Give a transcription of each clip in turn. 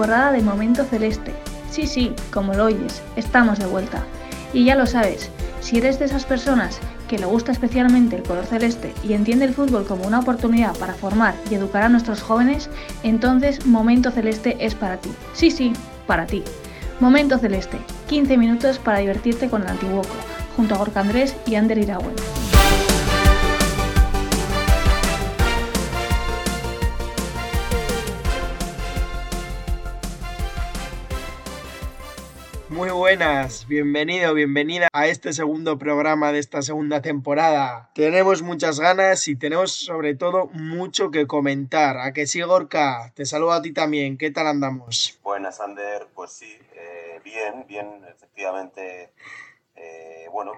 temporada de Momento Celeste. Sí, sí, como lo oyes, estamos de vuelta. Y ya lo sabes, si eres de esas personas que le gusta especialmente el color celeste y entiende el fútbol como una oportunidad para formar y educar a nuestros jóvenes, entonces Momento Celeste es para ti. Sí, sí, para ti. Momento Celeste, 15 minutos para divertirte con el Antiguoco, junto a Gorka Andrés y Ander Iragüen. Muy buenas, bienvenido, bienvenida a este segundo programa de esta segunda temporada. Tenemos muchas ganas y tenemos sobre todo mucho que comentar. ¿A que sí, Gorka? Te saludo a ti también, ¿qué tal andamos? Buenas, Ander, pues sí, eh, bien, bien, efectivamente, eh, bueno,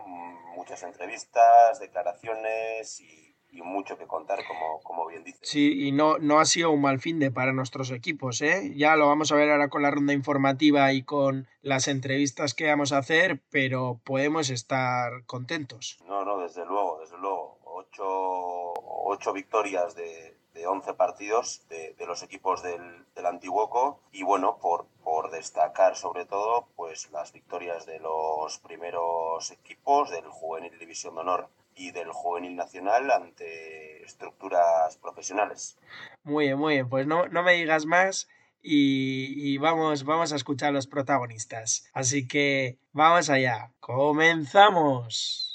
muchas entrevistas, declaraciones y y mucho que contar, como, como bien dices. Sí, y no, no ha sido un mal fin de para nuestros equipos, ¿eh? Ya lo vamos a ver ahora con la ronda informativa y con las entrevistas que vamos a hacer, pero podemos estar contentos. No, no, desde luego, desde luego. Ocho, ocho victorias de, de 11 partidos de, de los equipos del, del, Antiguoco y bueno, por, por destacar sobre todo pues las victorias de los primeros equipos del Juvenil División de Honor y del juvenil nacional ante estructuras profesionales. Muy bien, muy bien. Pues no, no me digas más y, y, vamos, vamos a escuchar a los protagonistas. Así que vamos allá. ¡Comenzamos!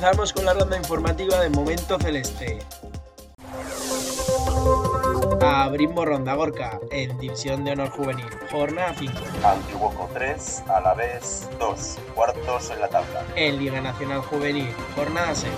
Empezamos con la ronda informativa de Momento Celeste. Abrimos ronda Gorka en División de Honor Juvenil, jornada 5. Antiguoco 3, Alavés 2, cuartos en la tabla. En Liga Nacional Juvenil, jornada 6.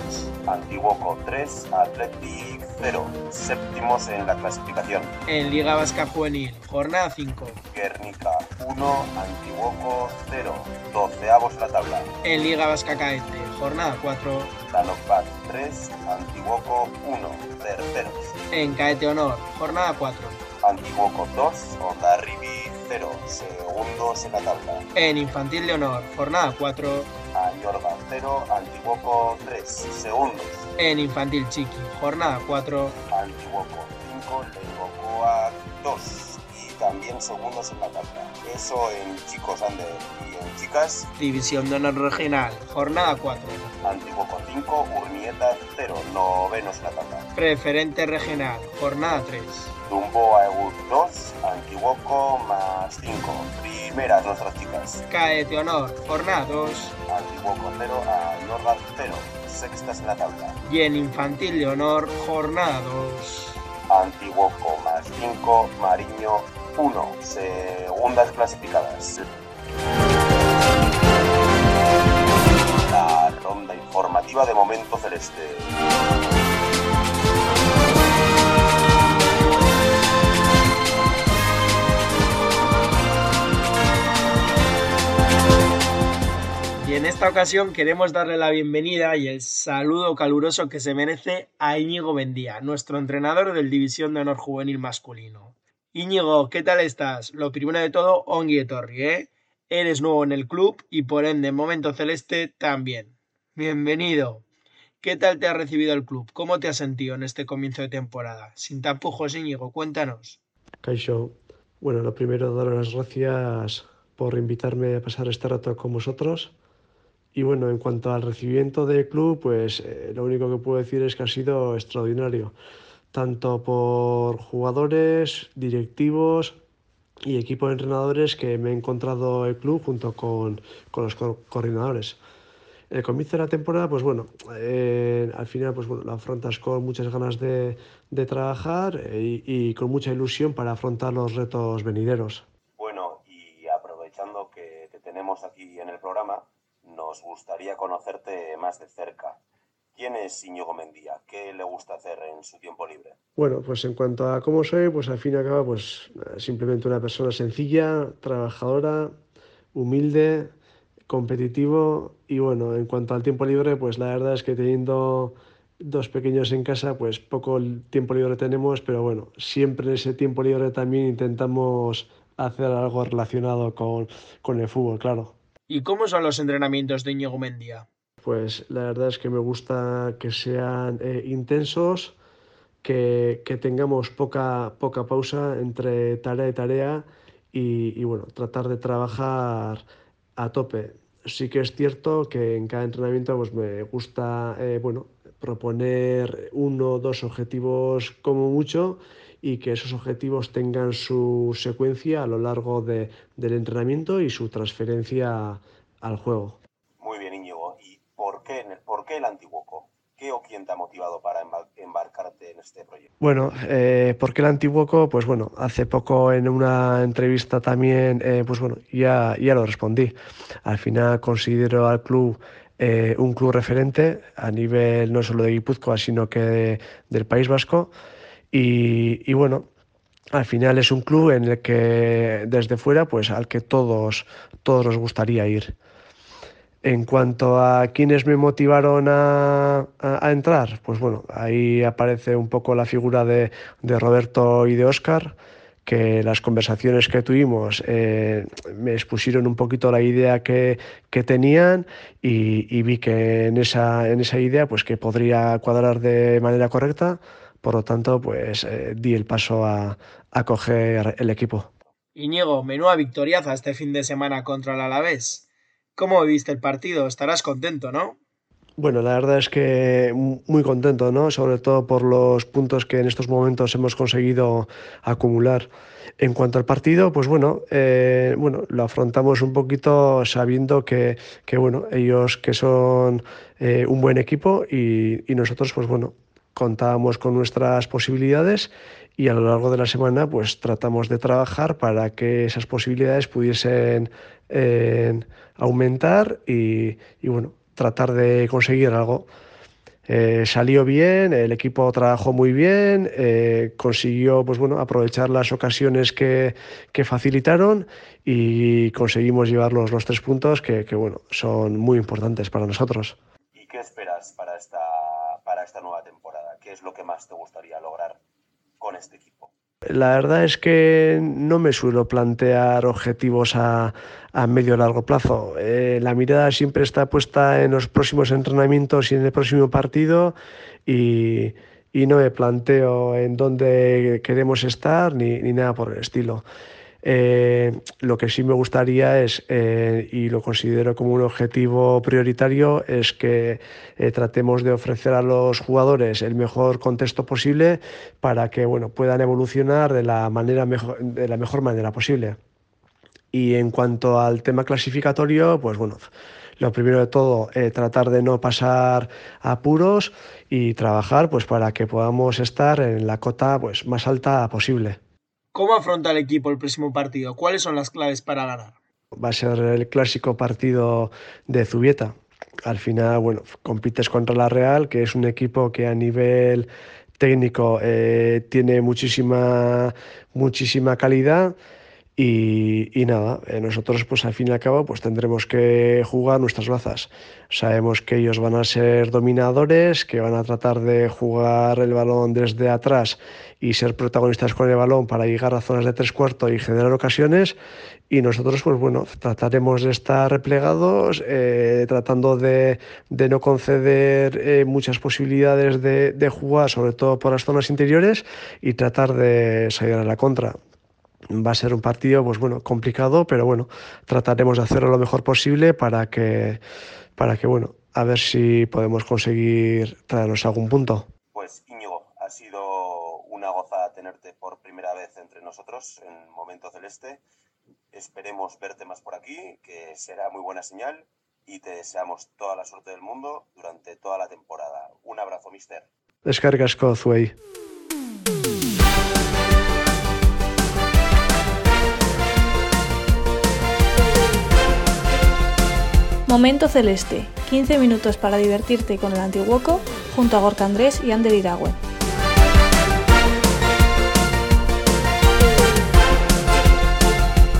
Antiguoco 3, Athletic 0, séptimos en la clasificación. En Liga Vasca Juvenil, jornada 5. Guernica 1, Antiguoco 0, doceavos en la tabla. En Liga Vasca Caete, jornada 4. Tanopat 3, Antiguoco 1, terceros. En Caete Honor, jornada 4. Antiguoco 2, Ondarribi 0, segundos en la tabla. En Infantil de Honor, jornada 4. Añorga 0, Antiguoco 3, segundos. En Infantil Chiqui, jornada 4. Antiguoco 5, Lengocoa 2 y también segundos en la tabla. Eso en chicos Ander y en chicas. División de Honor Regional, jornada 4. Antiguoco 5, Urnieta 0, novenos en la tabla. Preferente Regional, jornada 3. Dumbo Aegut 2, Antiguoco más 5. Primeras nuestras chicas. Caete Honor, jornada 2. Antiguoco 0, Añorga 0, sextas en la tabla. Y en Infantil de Honor, jornada 2. Antiguoco más 5, Mariño 1, segundas clasificadas. La ronda informativa de Momento Celeste. En esta ocasión queremos darle la bienvenida y el saludo caluroso que se merece a Íñigo Bendía, nuestro entrenador del División de Honor Juvenil Masculino. Íñigo, ¿qué tal estás? Lo primero de todo, Ongi Etorri, ¿eh? Eres nuevo en el club y por ende en Momento Celeste también. Bienvenido. ¿Qué tal te ha recibido el club? ¿Cómo te has sentido en este comienzo de temporada? Sin tapujos, Íñigo, cuéntanos. Kaisho, bueno, lo primero, dar las gracias por invitarme a pasar este rato con vosotros. Y bueno, en cuanto al recibimiento del club, pues eh, lo único que puedo decir es que ha sido extraordinario, tanto por jugadores, directivos y equipo de entrenadores que me he encontrado el club junto con, con los co coordinadores. El comienzo de la temporada, pues bueno, eh, al final pues bueno, lo afrontas con muchas ganas de, de trabajar y, y con mucha ilusión para afrontar los retos venideros. Bueno, y aprovechando que te tenemos aquí en el programa, nos gustaría conocerte más de cerca. ¿Quién es Íñigo Mendía? ¿Qué le gusta hacer en su tiempo libre? Bueno, pues en cuanto a cómo soy, pues al fin y al cabo, pues simplemente una persona sencilla, trabajadora, humilde, competitivo y bueno, en cuanto al tiempo libre, pues la verdad es que teniendo dos pequeños en casa, pues poco tiempo libre tenemos, pero bueno, siempre ese tiempo libre también intentamos hacer algo relacionado con, con el fútbol, claro. ¿Y cómo son los entrenamientos de Íñigo Mendía? Pues la verdad es que me gusta que sean eh, intensos, que, que, tengamos poca, poca pausa entre tarea y tarea y, bueno, tratar de trabajar a tope. Sí que es cierto que en cada entrenamiento pues me gusta eh, bueno, proponer uno o dos objetivos como mucho y que esos objetivos tengan su secuencia a lo largo de, del entrenamiento y su transferencia al juego. Muy bien, Íñigo. ¿Y por qué, por qué el Antiguoco? ¿Qué o quién te ha motivado para embarcarte en este proyecto? Bueno, eh, ¿por qué el Antiguoco? Pues bueno, hace poco en una entrevista también, eh, pues bueno, ya, ya lo respondí. Al final considero al club eh, un club referente a nivel no solo de Guipúzcoa, sino que de, del País Vasco. Y, bueno, al final es un club en el que desde fuera, pues al que todos, todos nos gustaría ir. En cuanto a quienes me motivaron a, a, a, entrar, pues bueno, ahí aparece un poco la figura de, de Roberto y de Óscar, que las conversaciones que tuvimos eh, me expusieron un poquito la idea que, que tenían y, y, vi que en esa, en esa idea pues que podría cuadrar de manera correcta, por lo tanto pues eh, di el paso a, a coger el equipo. Iñigo, menuda victoriaza este fin de semana contra el Alavés. ¿Cómo viste el partido? Estarás contento, ¿no? Bueno, la verdad es que muy contento, ¿no? Sobre todo por los puntos que en estos momentos hemos conseguido acumular. En cuanto al partido, pues bueno, eh, bueno, lo afrontamos un poquito sabiendo que, que bueno, ellos que son eh, un buen equipo y, y, nosotros, pues bueno, contábamos con nuestras posibilidades y a lo largo de la semana, pues tratamos de trabajar para que esas posibilidades pudiesen eh, aumentar y, y bueno, tratar de conseguir algo. Eh, salió bien, el equipo trabajó muy bien, eh, consiguió pues bueno, aprovechar las ocasiones que, que, facilitaron y conseguimos llevarlos los tres puntos que, que, bueno, son muy importantes para nosotros. ¿Y qué esperas para esta, para esta nueva temporada? ¿Qué es lo que más te gustaría lograr con este equipo? La verdad es que no me suelo plantear objetivos a, medio o largo plazo. Eh, la mirada siempre está puesta en los próximos entrenamientos y en el próximo partido y, y no me planteo en dónde queremos estar ni, ni nada por el estilo. Eh, lo que sí me gustaría es, eh, y lo considero como un objetivo prioritario, es que eh, tratemos de ofrecer a los jugadores el mejor contexto posible para que bueno, puedan evolucionar de la, manera mejor, de la mejor manera posible. Y en cuanto al tema clasificatorio, pues bueno, lo primero de todo, tratar de no pasar apuros y trabajar pues, para que podamos estar en la cota pues, más alta posible. ¿Cómo afronta el equipo el próximo partido? ¿Cuáles son las claves para ganar? Va a ser el clásico partido de Zubieta. Al final, bueno, compites contra la Real, que es un equipo que a nivel técnico eh, tiene muchísima, muchísima calidad y, nada, eh, nosotros pues al fin y al cabo pues tendremos que jugar nuestras bazas. Sabemos que ellos van a ser dominadores, que van a tratar de jugar el balón desde atrás y ser protagonistas con el balón para llegar a zonas de tres cuartos y generar ocasiones y nosotros pues bueno, trataremos de estar replegados, eh, tratando de, de, no conceder eh, muchas posibilidades de, de jugar, sobre todo por las zonas interiores y tratar de salir a la contra va a ser un partido pues bueno complicado pero bueno trataremos de hacerlo lo mejor posible para que para que bueno a ver si podemos conseguir traernos algún punto. Pues Íñigo ha sido una gozada tenerte por primera vez entre nosotros en momento celeste. Esperemos verte más por aquí que será muy buena señal y te deseamos toda la suerte del mundo durante toda la temporada. Un abrazo mister. Descargas Cozway. Momento Celeste, 15 minutos para divertirte con el Antiguoco junto a Gorka Andrés y Ander Iragüe.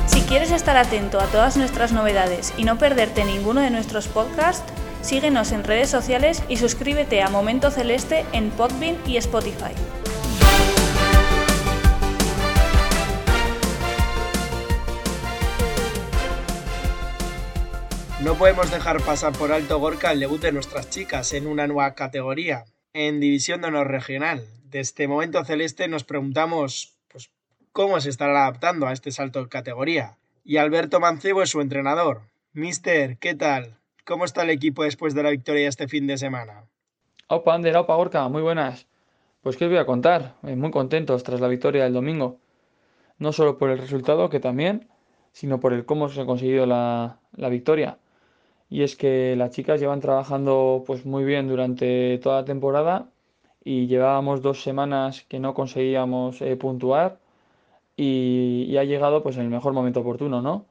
Si quieres estar atento a todas nuestras novedades y no perderte ninguno de nuestros podcasts, Síguenos en redes sociales y suscríbete a Momento Celeste en Podbean y Spotify. No podemos dejar pasar por alto Gorka el debut de nuestras chicas en una nueva categoría, en División de Honor Regional. Desde este momento celeste nos preguntamos pues, cómo se estará adaptando a este salto de categoría. Y Alberto Mancebo es su entrenador. Mister, ¿qué tal? ¿Cómo está el equipo después de la victoria este fin de semana? Opa, Ander, opa, Gorka, muy buenas. Pues qué os voy a contar, eh, muy contentos tras la victoria del domingo. No solo por el resultado, que también, sino por el cómo se ha conseguido la victoria y es que las chicas llevan trabajando pues muy bien durante toda la temporada y llevábamos dos semanas que no conseguíamos eh, puntuar y, ha llegado pues en el mejor momento oportuno, ¿no?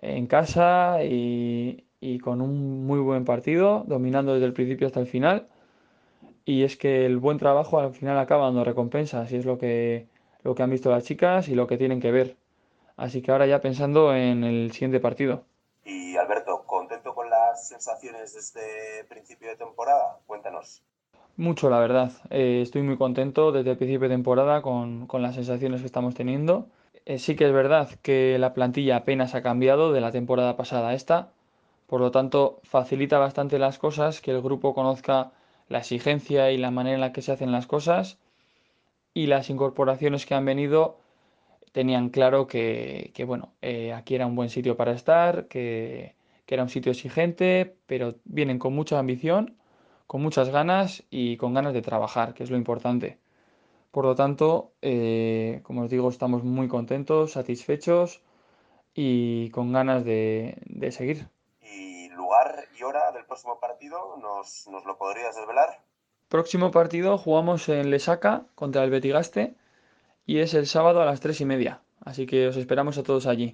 En casa y, y con un muy buen partido, dominando desde el principio hasta el final. Y es que el buen trabajo al final acaba dando recompensas y es lo que, lo que han visto las chicas y lo que tienen que ver. Así que ahora ya pensando en el siguiente partido. Y Alberto, sensaciones de este principio de temporada? Cuéntanos. Mucho, la verdad. Eh, estoy muy contento desde el principio de temporada con, las sensaciones que estamos teniendo. Eh, sí que es verdad que la plantilla apenas ha cambiado de la temporada pasada a esta. Por lo tanto, facilita bastante las cosas que el grupo conozca la exigencia y la manera en la que se hacen las cosas. Y las incorporaciones que han venido tenían claro que, bueno, eh, aquí era un buen sitio para estar, que, que era un sitio exigente, pero vienen con mucha ambición, con muchas ganas y con ganas de trabajar, que es lo importante. Por lo tanto, eh, como os digo, estamos muy contentos, satisfechos y con ganas de, seguir. ¿Y lugar y hora del próximo partido? ¿Nos, ¿Nos, lo podrías desvelar? Próximo partido jugamos en Lesaca contra el Betigaste y es el sábado a las tres y media. Así que os esperamos a todos allí.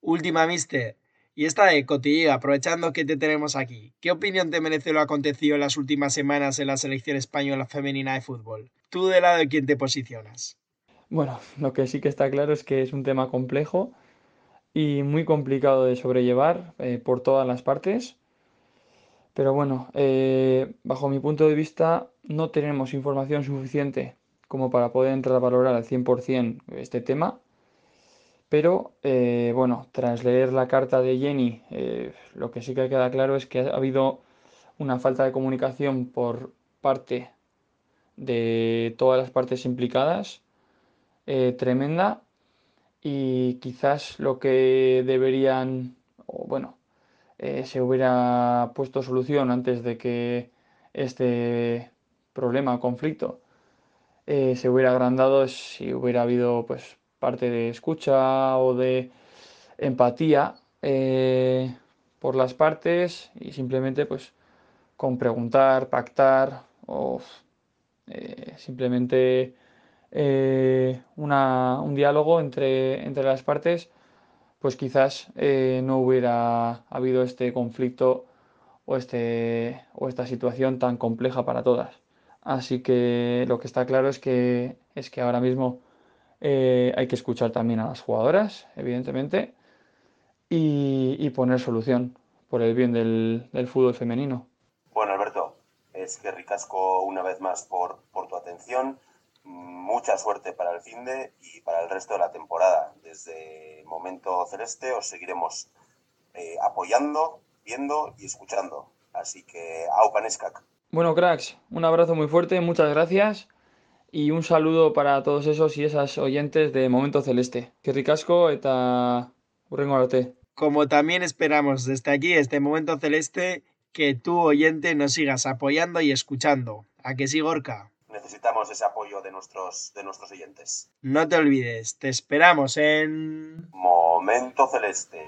Última, mister. Y esta de Cotilla, aprovechando que te tenemos aquí, ¿qué opinión te merece lo acontecido en las últimas semanas en la selección española femenina de fútbol? ¿Tú de lado de quién te posicionas? Bueno, lo que sí que está claro es que es un tema complejo y muy complicado de sobrellevar eh, por todas las partes. Pero bueno, eh, bajo mi punto de vista no tenemos información suficiente como para poder entrar a valorar al 100% este tema pero eh, bueno, tras leer la carta de Jenny, eh, lo que sí que queda claro es que ha habido una falta de comunicación por parte de todas las partes implicadas eh, tremenda. Y quizás lo que deberían, o bueno, se hubiera puesto solución antes de que este problema o conflicto se hubiera agrandado si hubiera habido pues parte de escucha o de empatía eh, por las partes y simplemente pues con preguntar, pactar o eh, simplemente eh, un diálogo entre, entre, las partes, pues quizás no hubiera habido este conflicto o, este, o esta situación tan compleja para todas. Así que lo que está claro es que, es que ahora mismo eh, hay que escuchar también a las jugadoras, evidentemente, y, poner solución por el bien del, fútbol femenino. Bueno, Alberto, es que ricasco una vez más por, tu atención. Mucha suerte para el fin de y para el resto de la temporada. Desde Momento Celeste os seguiremos eh, apoyando, viendo y escuchando. Así que, au paneskak. Bueno, cracks, un abrazo muy fuerte, muchas gracias y un saludo para todos esos y esas oyentes de Momento Celeste. Que ricasco eta urrengo arte. Como también esperamos desde aquí, este Momento Celeste, que tú oyente nos sigas apoyando y escuchando. ¿A que sí, Gorka? Necesitamos ese apoyo de nuestros, de nuestros oyentes. No te olvides, te esperamos en... Momento Celeste.